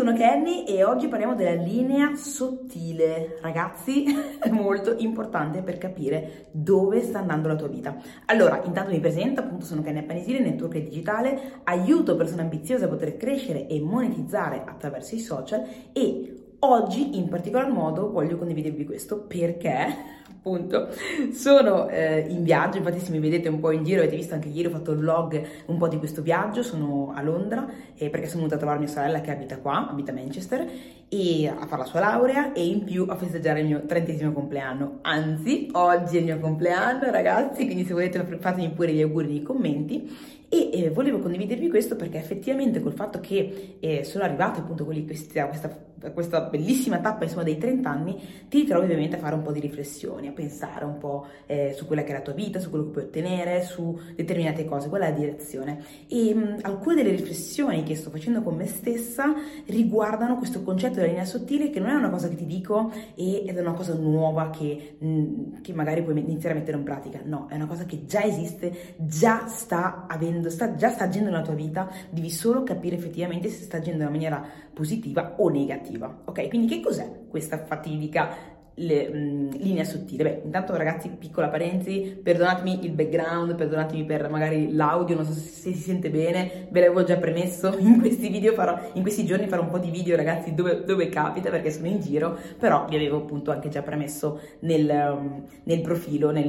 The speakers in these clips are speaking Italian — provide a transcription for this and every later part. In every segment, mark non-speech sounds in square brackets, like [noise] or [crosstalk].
sono Kenny e oggi parliamo della linea sottile. Ragazzi, [laughs] è molto importante per capire dove sta andando la tua vita. Allora, intanto mi presento, appunto sono Kenny Appanisile, network digitale, aiuto persone ambiziose a poter crescere e monetizzare attraverso i social e oggi in particolar modo voglio condividervi questo perché appunto sono eh, in viaggio. Infatti se mi vedete un po' in giro avete visto anche ieri ho fatto il vlog un po' di questo viaggio. Sono a Londra eh, perché sono venuta a trovare mia sorella che abita qua abita a Manchester e a fare la sua laurea e in più a festeggiare il mio trentesimo compleanno. Anzi oggi è il mio compleanno ragazzi quindi se volete fatemi pure gli auguri nei commenti. E eh, volevo condividervi questo perché effettivamente col fatto che eh, sono arrivati appunto quelli, questa, questa, questa, bellissima tappa insomma dei 30 anni ti ritrovi ovviamente a fare un po' di riflessioni a pensare un po' eh, su quella che è la tua vita su quello che puoi ottenere su determinate cose. Qual è la direzione? E mh, alcune delle riflessioni che sto facendo con me stessa riguardano questo concetto della linea sottile che non è una cosa che ti dico ed è una cosa nuova che, che magari puoi iniziare a mettere in pratica no è una cosa che già esiste già sta avendo sta, già sta agendo nella tua vita, devi solo capire effettivamente se sta agendo in maniera positiva o negativa. Ok? Quindi che cos'è questa fatidica le, mh, linea sottile. Beh, intanto ragazzi, piccola parentesi, perdonatemi il background, perdonatemi per magari l'audio, non so se, se si sente bene, ve l'avevo già premesso, [laughs] in questi video farò, in questi giorni farò un po' di video ragazzi dove, dove capita perché sono in giro, però vi avevo appunto anche già premesso nel, um, nel profilo, nel,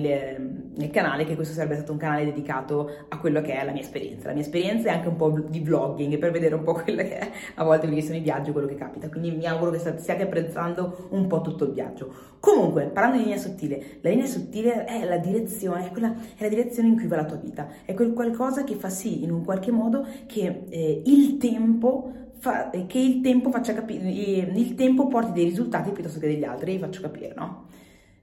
nel, canale, che questo sarebbe stato un canale dedicato a quello che è la mia esperienza, la mia esperienza e anche un po' di vlogging per vedere un po' quello che è a volte quelli sono i viaggi, quello che capita, quindi mi auguro che stiate apprezzando un po' tutto il viaggio. Comunque, parlando di linea sottile, la linea sottile è la direzione, è, quella, è la direzione in cui va la tua vita, è quel qualcosa che fa sì, in un qualche modo, che eh, il tempo Fa, che il tempo faccia capire, eh, il tempo porti dei risultati piuttosto che degli altri, vi faccio capire, no?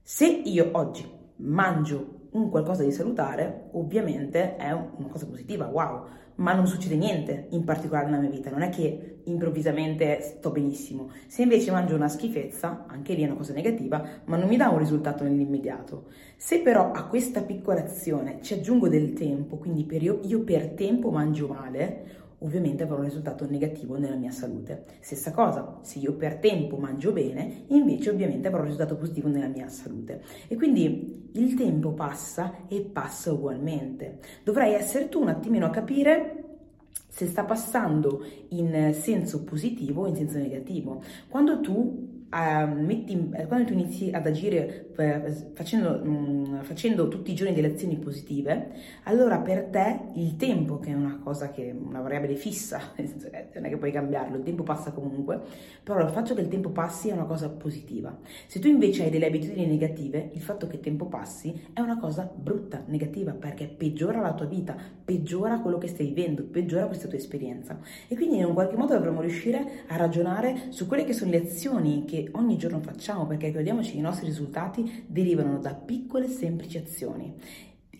Se io oggi mangio un qualcosa di salutare, ovviamente è una cosa positiva, wow, ma non succede niente in particolare nella mia vita, non è che improvvisamente sto benissimo. Se invece mangio una schifezza, anche lì è una cosa negativa, ma non mi dà un risultato nell'immediato. Se però a questa piccola azione ci aggiungo del tempo, quindi per io, io per tempo mangio male, ovviamente avrò un risultato negativo nella mia salute. Stessa cosa, se io per tempo mangio bene, invece ovviamente avrò un risultato positivo nella mia salute. E quindi il tempo passa e passa ugualmente. Dovrai essere tu un attimino a capire se sta passando in senso positivo o in senso negativo. Quando tu Uh, metti, quando tu inizi ad agire uh, facendo, um, facendo, tutti i giorni delle azioni positive, allora per te il tempo, che è una cosa che una variabile fissa, [laughs] non è che puoi cambiarlo, il tempo passa comunque, però il fatto che il tempo passi è una cosa positiva. Se tu invece hai delle abitudini negative, il fatto che il tempo passi è una cosa brutta, negativa, perché peggiora la tua vita, peggiora quello che stai vivendo, peggiora questa tua esperienza. E quindi in un qualche modo dovremmo riuscire a ragionare su quelle che sono le azioni che che ogni giorno facciamo, perché ricordiamoci che i nostri risultati derivano da piccole semplici azioni.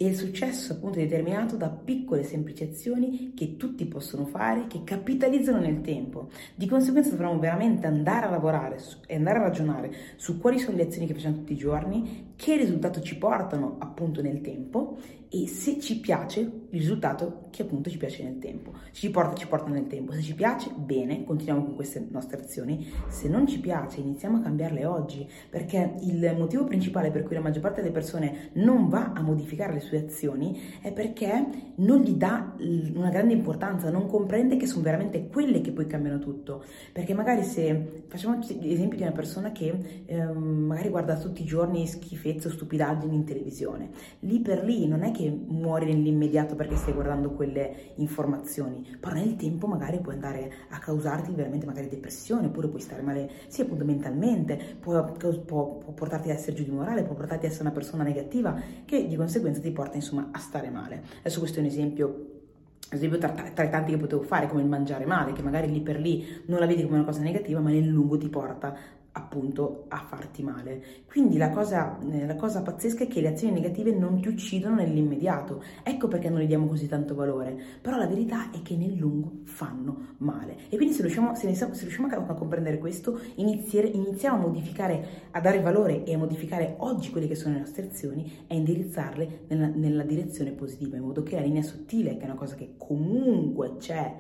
E il successo appunto è determinato da piccole semplici azioni che tutti possono fare, che capitalizzano nel tempo. Di conseguenza dovremmo veramente andare a lavorare e andare a ragionare su quali sono le azioni che facciamo tutti i giorni, che risultato ci portano appunto nel tempo e se ci piace il risultato che appunto ci piace nel tempo. Se ci porta, ci porta nel tempo. Se ci piace, bene, continuiamo con queste nostre azioni. Se non ci piace, iniziamo a cambiarle oggi, perché il motivo principale per cui la maggior parte delle persone non va a modificare le sue azioni è perché non gli dà una grande importanza, non comprende che sono veramente quelle che poi cambiano tutto. Perché magari se facciamo l'esempio di una persona che eh, magari guarda tutti i giorni schifezze o stupidaggini in televisione, lì per lì non è che muori nell'immediato perché stai guardando quelle informazioni, però nel tempo magari può andare a causarti veramente magari depressione, oppure puoi stare male sia appunto mentalmente, può, può, può portarti a essere giù di morale, può portarti a essere una persona negativa che di conseguenza ti porta insomma a stare male. Adesso questo è un esempio esempio tra, tra, i tanti che potevo fare, come il mangiare male, che magari lì per lì non la vedi come una cosa negativa, ma nel lungo ti porta appunto a farti male. Quindi la cosa, eh, la cosa, pazzesca è che le azioni negative non ti uccidono nell'immediato, ecco perché non gli diamo così tanto valore, però la verità è che nel lungo fanno male. E quindi se riusciamo, se se riusciamo a, a, comprendere questo, iniziamo a modificare, a dare valore e a modificare oggi quelle che sono le nostre azioni e indirizzarle nella, nella direzione positiva, in modo che la linea sottile, che è una cosa che comunque c'è,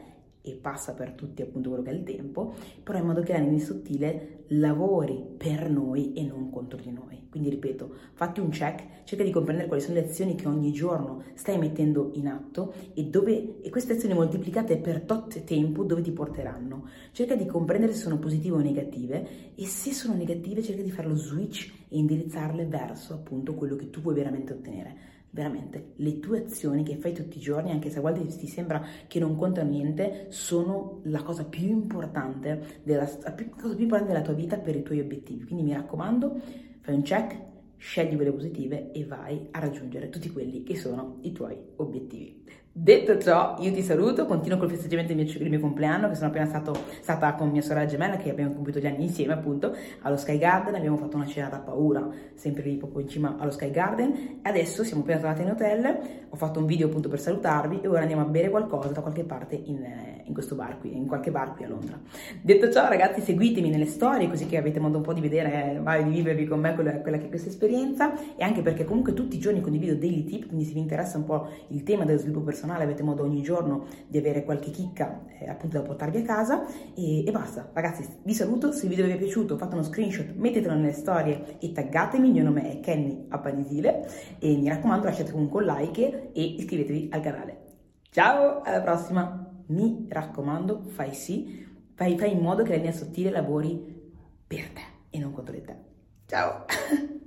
e passa per tutti appunto quello che è il tempo, però in modo che la linea sottile lavori per noi e non contro di noi. Quindi ripeto, fatti un check, cerca di comprendere quali sono le azioni che ogni giorno stai mettendo in atto e, dove, e queste azioni moltiplicate per tot tempo dove ti porteranno. Cerca di comprendere se sono positive o negative e se sono negative cerca di fare lo switch e indirizzarle verso appunto quello che tu vuoi veramente ottenere veramente le tue azioni che fai tutti i giorni, anche se a volte ti sembra che non contano niente, sono la cosa più importante della, la cosa più importante della tua vita per i tuoi obiettivi. Quindi mi raccomando, fai un check, scegli quelle positive e vai a raggiungere tutti quelli che sono i tuoi obiettivi. Detto ciò, io ti saluto, continuo col festeggiamento del mio, del mio compleanno, che sono appena stato, stata con mia sorella gemella, che abbiamo compiuto gli anni insieme, appunto, allo Sky Garden, abbiamo fatto una cena da paura, sempre lì proprio in cima allo Sky Garden, e adesso siamo appena tornati in hotel, ho fatto un video appunto per salutarvi, e ora andiamo a bere qualcosa da qualche parte in, in questo bar qui, in qualche bar qui a Londra. Detto ciò, ragazzi, seguitemi nelle storie, così che avete modo un po' di vedere, vai, di vivervi con me quella, quella che è questa esperienza, e anche perché comunque tutti i giorni condivido daily tip, quindi se vi interessa un po' il tema dello sviluppo personale, personale, avete modo ogni giorno di avere qualche chicca eh, appunto da portarvi a casa e, e, basta. Ragazzi, vi saluto, se il video vi è piaciuto fate uno screenshot, mettetelo nelle storie e taggatemi, il mio nome è Kenny Appanisile e mi raccomando lasciate comunque un like e iscrivetevi al canale. Ciao, alla prossima! Mi raccomando, fai sì, fai, fai in modo che la linea sottile lavori per te e non contro di te. Ciao! [laughs]